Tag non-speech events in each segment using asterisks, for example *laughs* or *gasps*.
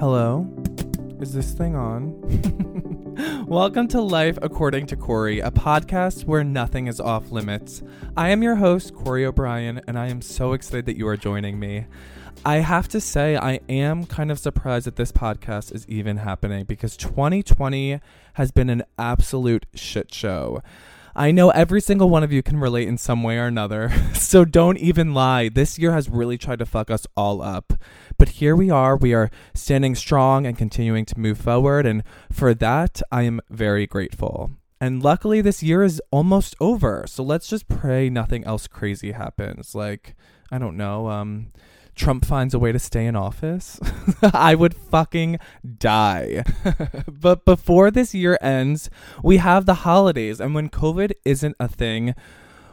Hello? Is this thing on? *laughs* Welcome to Life According to Corey, a podcast where nothing is off limits. I am your host, Corey O'Brien, and I am so excited that you are joining me. I have to say, I am kind of surprised that this podcast is even happening because 2020 has been an absolute shit show. I know every single one of you can relate in some way or another, *laughs* so don't even lie. This year has really tried to fuck us all up. But here we are, we are standing strong and continuing to move forward, and for that, I am very grateful. And luckily, this year is almost over, so let's just pray nothing else crazy happens. Like, I don't know, um, Trump finds a way to stay in office, *laughs* I would fucking die. *laughs* but before this year ends, we have the holidays, and when COVID isn't a thing,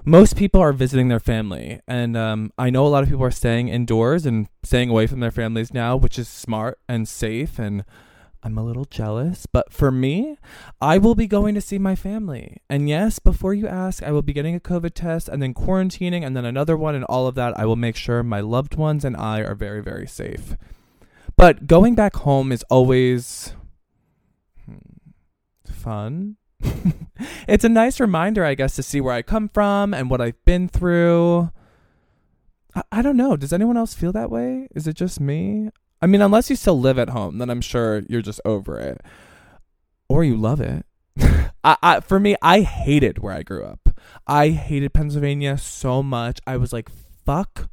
most people are visiting their family. And um, I know a lot of people are staying indoors and staying away from their families now, which is smart and safe. And I'm a little jealous, but for me, I will be going to see my family. And yes, before you ask, I will be getting a COVID test and then quarantining and then another one and all of that. I will make sure my loved ones and I are very, very safe. But going back home is always hmm, fun. *laughs* it's a nice reminder, I guess, to see where I come from and what I've been through. I, I don't know. Does anyone else feel that way? Is it just me? I mean, unless you still live at home, then I'm sure you're just over it, or you love it. *laughs* I, I, for me, I hated where I grew up. I hated Pennsylvania so much. I was like, fuck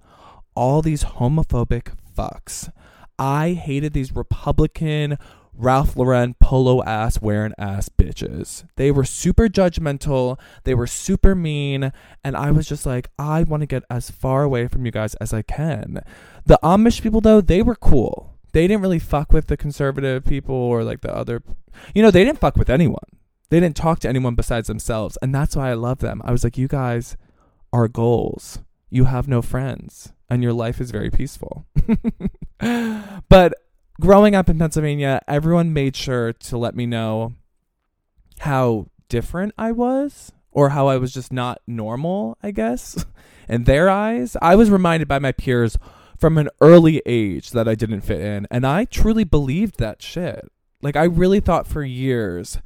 all these homophobic fucks. I hated these Republican Ralph Lauren polo ass wearing ass bitches. They were super judgmental, they were super mean, and I was just like, I want to get as far away from you guys as I can. The Amish people, though, they were cool. They didn't really fuck with the conservative people or like the other, you know, they didn't fuck with anyone. They didn't talk to anyone besides themselves. And that's why I love them. I was like, you guys are goals. You have no friends and your life is very peaceful. *laughs* but growing up in Pennsylvania, everyone made sure to let me know how different I was or how I was just not normal, I guess. *laughs* In their eyes, I was reminded by my peers from an early age that I didn't fit in, and I truly believed that shit. Like I really thought for years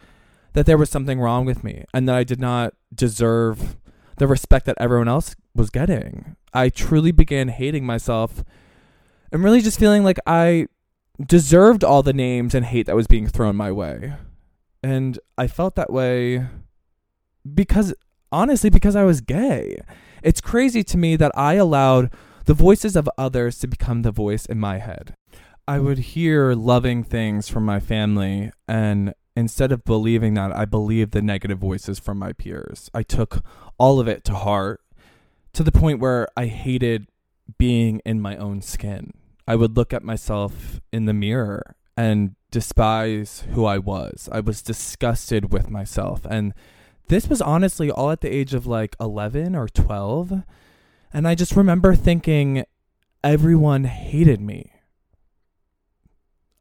that there was something wrong with me and that I did not deserve the respect that everyone else was getting. I truly began hating myself and really just feeling like I deserved all the names and hate that was being thrown my way. And I felt that way because, honestly, because I was gay. It's crazy to me that I allowed the voices of others to become the voice in my head. I would hear loving things from my family, and instead of believing that, I believed the negative voices from my peers. I took all of it to heart to the point where I hated being in my own skin. I would look at myself in the mirror and despise who I was. I was disgusted with myself. And this was honestly all at the age of like 11 or 12. And I just remember thinking everyone hated me.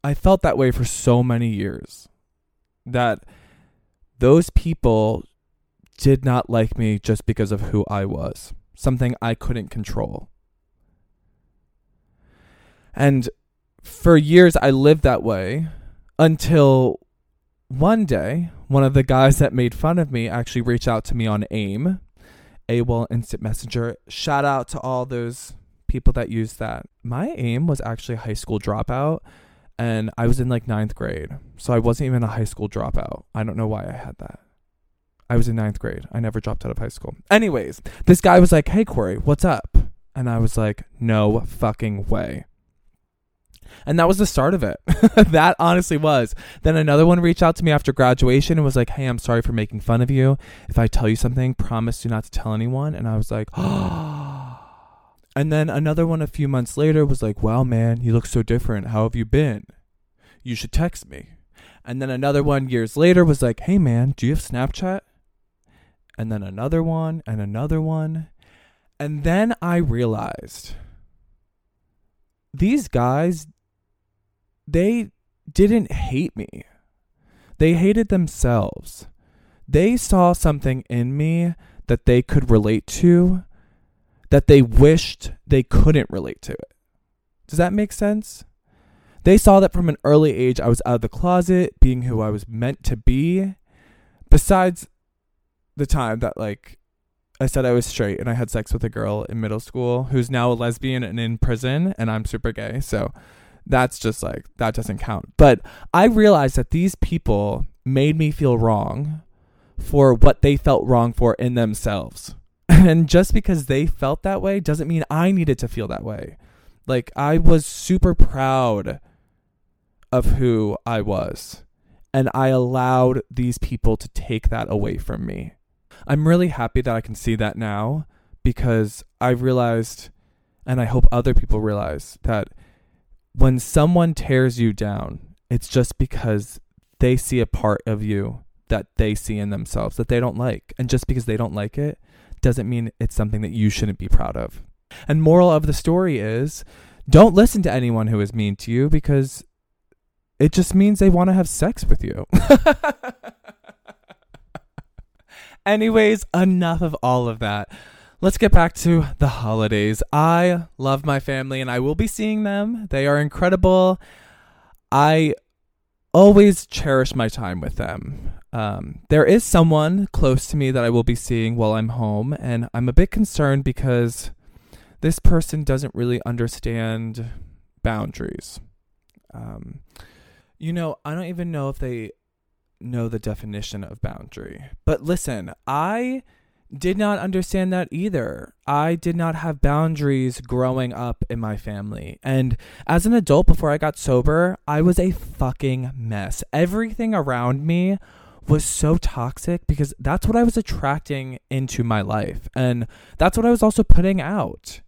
I felt that way for so many years that those people did not like me just because of who I was, something I couldn't control. And for years, I lived that way until one day, one of the guys that made fun of me actually reached out to me on AIM, AOL Instant Messenger. Shout out to all those people that use that. My aim was actually high school dropout, and I was in like ninth grade. So I wasn't even a high school dropout. I don't know why I had that. I was in ninth grade. I never dropped out of high school. Anyways, this guy was like, Hey, Corey, what's up? And I was like, No fucking way. And that was the start of it. *laughs* that honestly was. Then another one reached out to me after graduation and was like, Hey, I'm sorry for making fun of you. If I tell you something, promise you not to tell anyone. And I was like, Oh. *gasps* *gasps* And then another one a few months later was like, Wow, man, you look so different. How have you been? You should text me. And then another one years later was like, Hey, man, do you have Snapchat? And then another one and another one. And then I realized these guys they didn't hate me. They hated themselves. They saw something in me that they could relate to that they wished they couldn't relate to it. Does that make sense? They saw that from an early age I was out of the closet, being who I was meant to be. Besides the time that like I said I was straight and I had sex with a girl in middle school who's now a lesbian and in prison and I'm super gay. So that's just like that doesn't count. But I realized that these people made me feel wrong for what they felt wrong for in themselves. *laughs* And just because they felt that way doesn't mean I needed to feel that way. Like I was super proud of who I was. And I allowed these people to take that away from me. I'm really happy that I can see that now because I realized, and I hope other people realize, that when someone tears you down, it's just because they see a part of you that they see in themselves that they don't like. And just because they don't like it doesn't mean it's something that you shouldn't be proud of. And moral of the story is don't listen to anyone who is mean to you because it just means they want to have sex with you. *laughs* Anyways, enough of all of that. Let's get back to the holidays. I love my family and I will be seeing them. They are incredible. I always cherish my time with them. Um, there is someone close to me that I will be seeing while I'm home, and I'm a bit concerned because this person doesn't really understand boundaries. Um, you know, I don't even know if they know the definition of boundary. But listen, I did not understand that either. I did not have boundaries growing up in my family. And as an adult, before I got sober, I was a fucking mess. Everything around me was so toxic because that's what I was attracting into my life. And that's what I was also putting out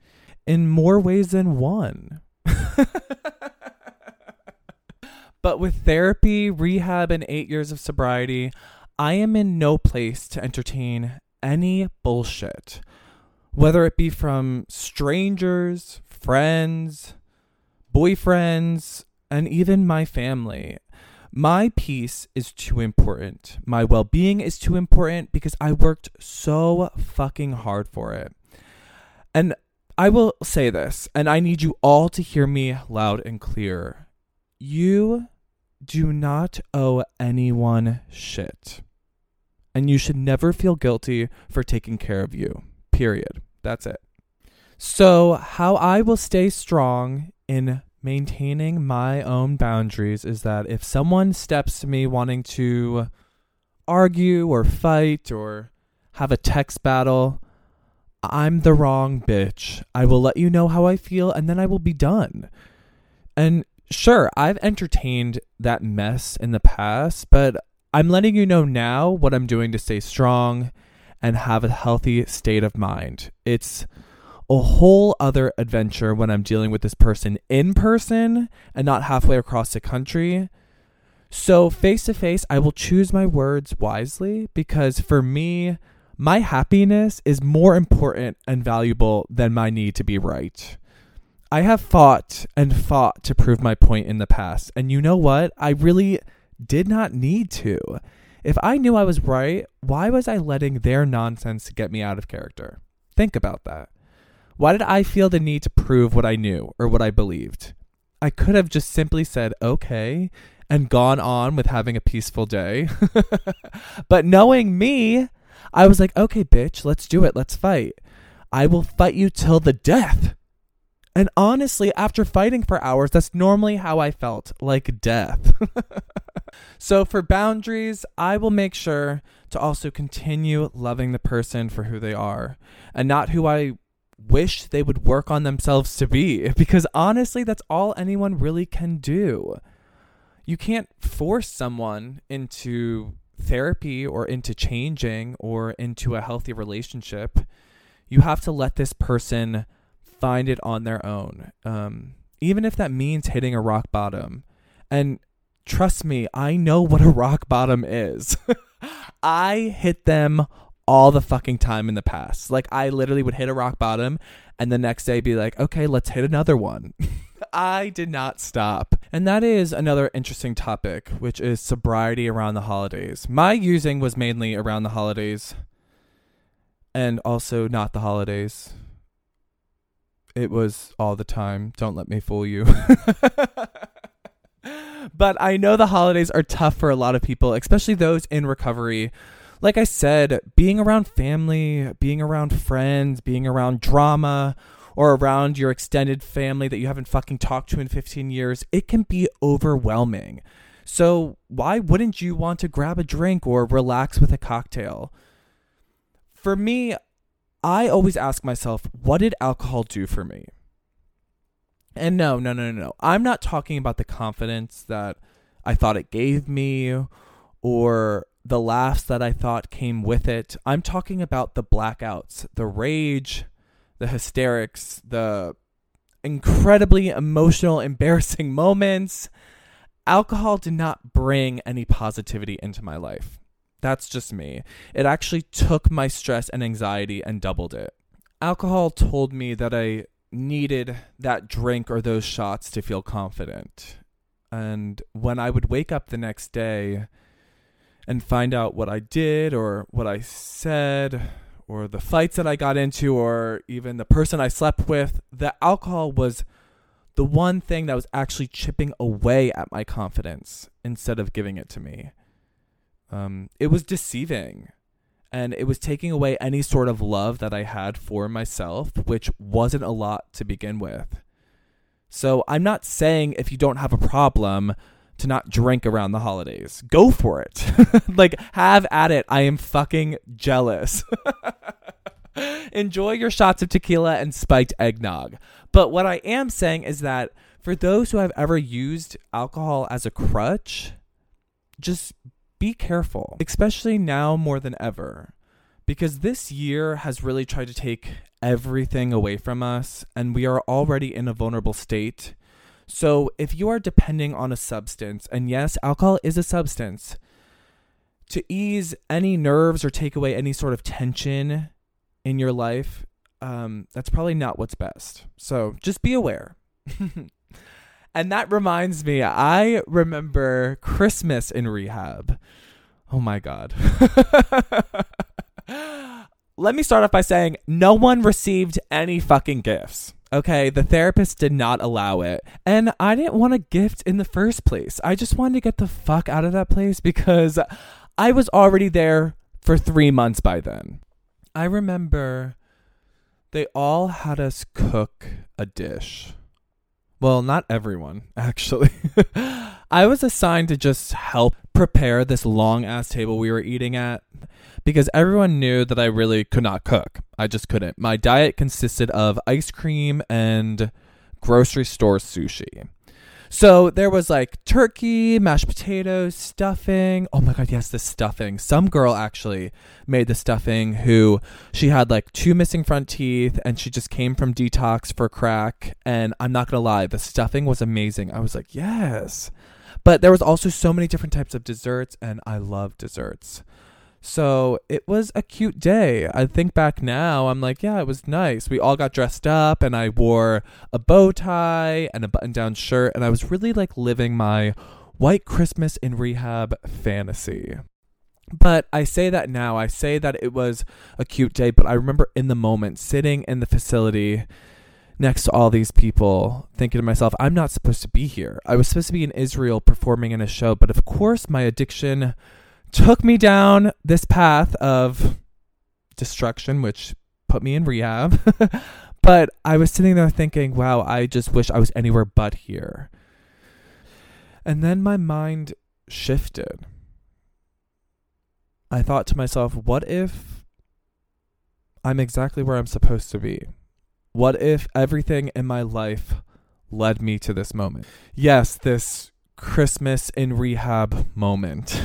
in more ways than one. *laughs* but with therapy, rehab, and eight years of sobriety, I am in no place to entertain any bullshit, whether it be from strangers, friends, boyfriends, and even my family. My peace is too important. My well being is too important because I worked so fucking hard for it. And I will say this, and I need you all to hear me loud and clear. You do not owe anyone shit and you should never feel guilty for taking care of you. Period. That's it. So, how I will stay strong in maintaining my own boundaries is that if someone steps to me wanting to argue or fight or have a text battle, I'm the wrong bitch. I will let you know how I feel and then I will be done. And sure, I've entertained that mess in the past, but I'm letting you know now what I'm doing to stay strong and have a healthy state of mind. It's a whole other adventure when I'm dealing with this person in person and not halfway across the country. So, face to face, I will choose my words wisely because for me, my happiness is more important and valuable than my need to be right. I have fought and fought to prove my point in the past. And you know what? I really did not need to. If I knew I was right, why was I letting their nonsense get me out of character? Think about that. Why did I feel the need to prove what I knew or what I believed? I could have just simply said, okay, and gone on with having a peaceful day. *laughs* but knowing me, I was like, okay, bitch, let's do it. Let's fight. I will fight you till the death. And honestly, after fighting for hours, that's normally how I felt like death. *laughs* so, for boundaries, I will make sure to also continue loving the person for who they are and not who I wish they would work on themselves to be. *laughs* Because honestly, that's all anyone really can do. You can't force someone into therapy or into changing or into a healthy relationship. You have to let this person find it on their own. Um, even if that means hitting a rock bottom. And trust me, I know what a rock bottom is. *laughs* I hit them all the fucking time in the past. Like I literally would hit a rock bottom and the next day be like, okay, let's hit another one. *laughs* I did not stop. And that is another interesting topic, which is sobriety around the holidays. My using was mainly around the holidays and also not the holidays. It was all the time. Don't let me fool you. *laughs* but I know the holidays are tough for a lot of people, especially those in recovery. Like I said, being around family, being around friends, being around drama, or around your extended family that you haven't fucking talked to in 15 years, it can be overwhelming. So, why wouldn't you want to grab a drink or relax with a cocktail? For me, I always ask myself, what did alcohol do for me? And no, no, no, no, no. I'm not talking about the confidence that I thought it gave me or the laughs that I thought came with it. I'm talking about the blackouts, the rage, the hysterics, the incredibly emotional, *laughs* embarrassing moments. Alcohol did not bring any positivity into my life. That's just me. It actually took my stress and anxiety and doubled it. Alcohol told me that I needed that drink or those shots to feel confident. And when I would wake up the next day and find out what I did or what I said or the fights that I got into or even the person I slept with, the alcohol was the one thing that was actually chipping away at my confidence instead of giving it to me. Um, it was deceiving and it was taking away any sort of love that I had for myself, which wasn't a lot to begin with. So I'm not saying if you don't have a problem to not drink around the holidays. Go for it. *laughs* like have at it. I am fucking jealous. *laughs* Enjoy your shots of tequila and spiked eggnog. But what I am saying is that for those who have ever used alcohol as a crutch, just be careful, especially now more than ever, because this year has really tried to take everything away from us, and we are already in a vulnerable state. So, if you are depending on a substance, and yes, alcohol is a substance, to ease any nerves or take away any sort of tension in your life, um, that's probably not what's best. So, just be aware. *laughs* And that reminds me, I remember Christmas in rehab. Oh my God. *laughs* Let me start off by saying no one received any fucking gifts. Okay, the therapist did not allow it. And I didn't want a gift in the first place. I just wanted to get the fuck out of that place because I was already there for three months by then. I remember they all had us cook a dish. Well, not everyone, actually. *laughs* I was assigned to just help prepare this long ass table we were eating at because everyone knew that I really could not cook. I just couldn't. My diet consisted of ice cream and grocery store sushi. So there was like turkey, mashed potatoes, stuffing. Oh my god, yes, the stuffing. Some girl actually made the stuffing who she had like two missing front teeth and she just came from detox for crack and I'm not going to lie, the stuffing was amazing. I was like, "Yes." But there was also so many different types of desserts and I love desserts. So it was a cute day. I think back now, I'm like, yeah, it was nice. We all got dressed up, and I wore a bow tie and a button down shirt, and I was really like living my white Christmas in rehab fantasy. But I say that now. I say that it was a cute day, but I remember in the moment sitting in the facility next to all these people thinking to myself, I'm not supposed to be here. I was supposed to be in Israel performing in a show, but of course my addiction took me down this path of destruction, which put me in rehab. *laughs* but I was sitting there thinking, wow, I just wish I was anywhere but here. And then my mind shifted. I thought to myself, what if I'm exactly where I'm supposed to be? What if everything in my life led me to this moment? Yes, this Christmas in rehab moment.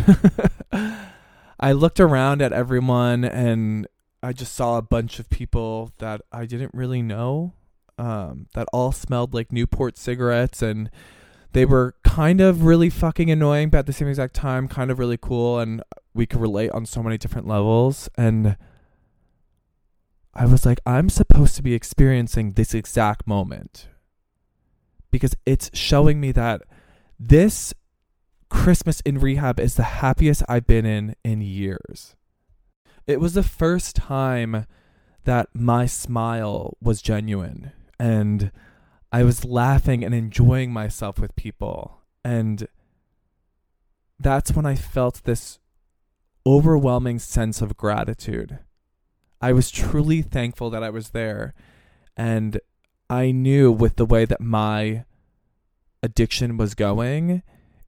*laughs* I looked around at everyone and I just saw a bunch of people that I didn't really know um, that all smelled like Newport cigarettes and they were kind of really fucking annoying, but at the same exact time, kind of really cool. And we could relate on so many different levels. And I was like, I'm supposed to be experiencing this exact moment because it's showing me that this Christmas in rehab is the happiest I've been in in years. It was the first time that my smile was genuine and I was laughing and enjoying myself with people. And that's when I felt this overwhelming sense of gratitude. I was truly thankful that I was there. And I knew with the way that my addiction was going,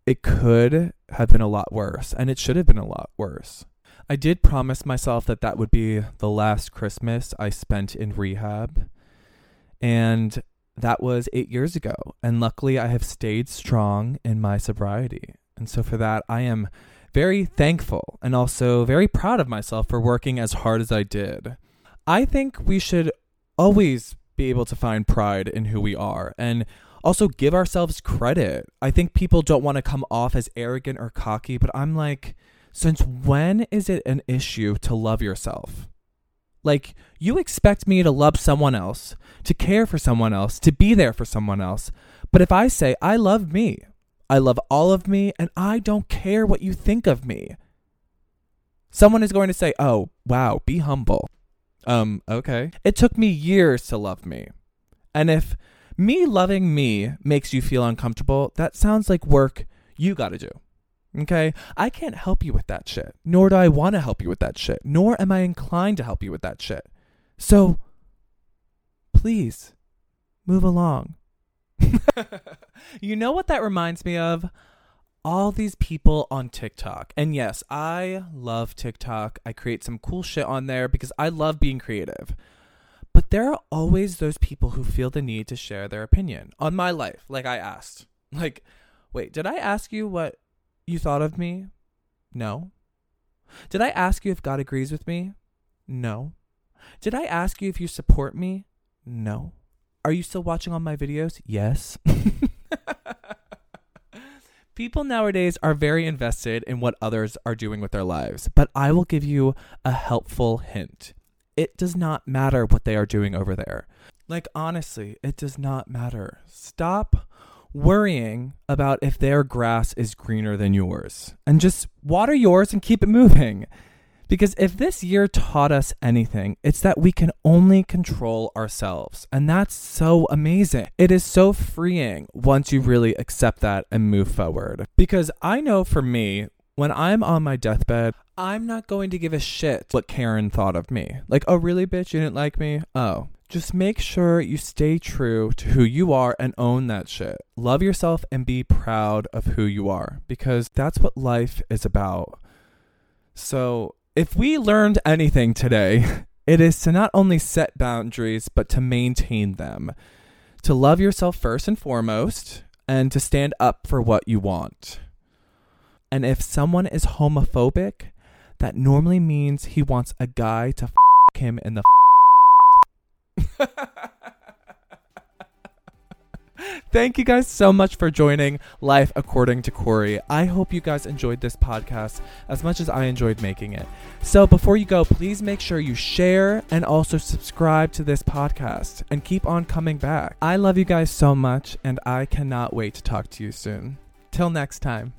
it could have been a lot worse. And it should have been a lot worse. I did promise myself that that would be the last Christmas I spent in rehab. And that was eight years ago. And luckily, I have stayed strong in my sobriety. And so, for that, I am very thankful and also very proud of myself for working as hard as I did. I think we should always be able to find pride in who we are and also give ourselves credit. I think people don't want to come off as arrogant or cocky, but I'm like, since when is it an issue to love yourself? Like, you expect me to love someone else, to care for someone else, to be there for someone else. But if I say, I love me, I love all of me, and I don't care what you think of me, someone is going to say, Oh, wow, be humble. Um, okay. It took me years to love me. And if me loving me makes you feel uncomfortable, that sounds like work you gotta do. Okay? I can't help you with that shit. Nor do I want to help you with that shit. Nor am I inclined to help you with that shit. So, please, move along. *laughs* you know what that reminds me of? All these people on TikTok. And yes, I love TikTok. I create some cool shit on there because I love being creative. But there are always those people who feel the need to share their opinion on my life, like I asked. *laughs* Like, wait, did I ask you what you thought of me? No. Did I ask you if God agrees with me? No. Did I ask you if you support me? No. Are you still watching all my videos? Yes. *laughs* People nowadays are very invested in what others are doing with their lives, but I will give you a helpful hint. It does not matter what they are doing over there. Like, honestly, it does not matter. Stop worrying about if their grass is greener than yours and just water yours and keep it moving. Because if this year taught us anything, it's that we can only control ourselves. And that's so amazing. It is so freeing once you really accept that and move forward. Because I know for me, when I'm on my deathbed, I'm not going to give a shit what Karen thought of me. Like, oh, really, bitch? You didn't like me? Oh, just make sure you stay true to who you are and own that shit. Love yourself and be proud of who you are because that's what life is about. So, if we learned anything today, *laughs* it is to not only set boundaries, but to maintain them. To love yourself first and foremost, and to stand up for what you want. And if someone is homophobic, that normally means he wants a guy to f him in the *laughs* Thank you guys so much for joining Life According to Corey. I hope you guys enjoyed this podcast as much as I enjoyed making it. So before you go, please make sure you share and also subscribe to this podcast and keep on coming back. I love you guys so much and I cannot wait to talk to you soon. Till next time.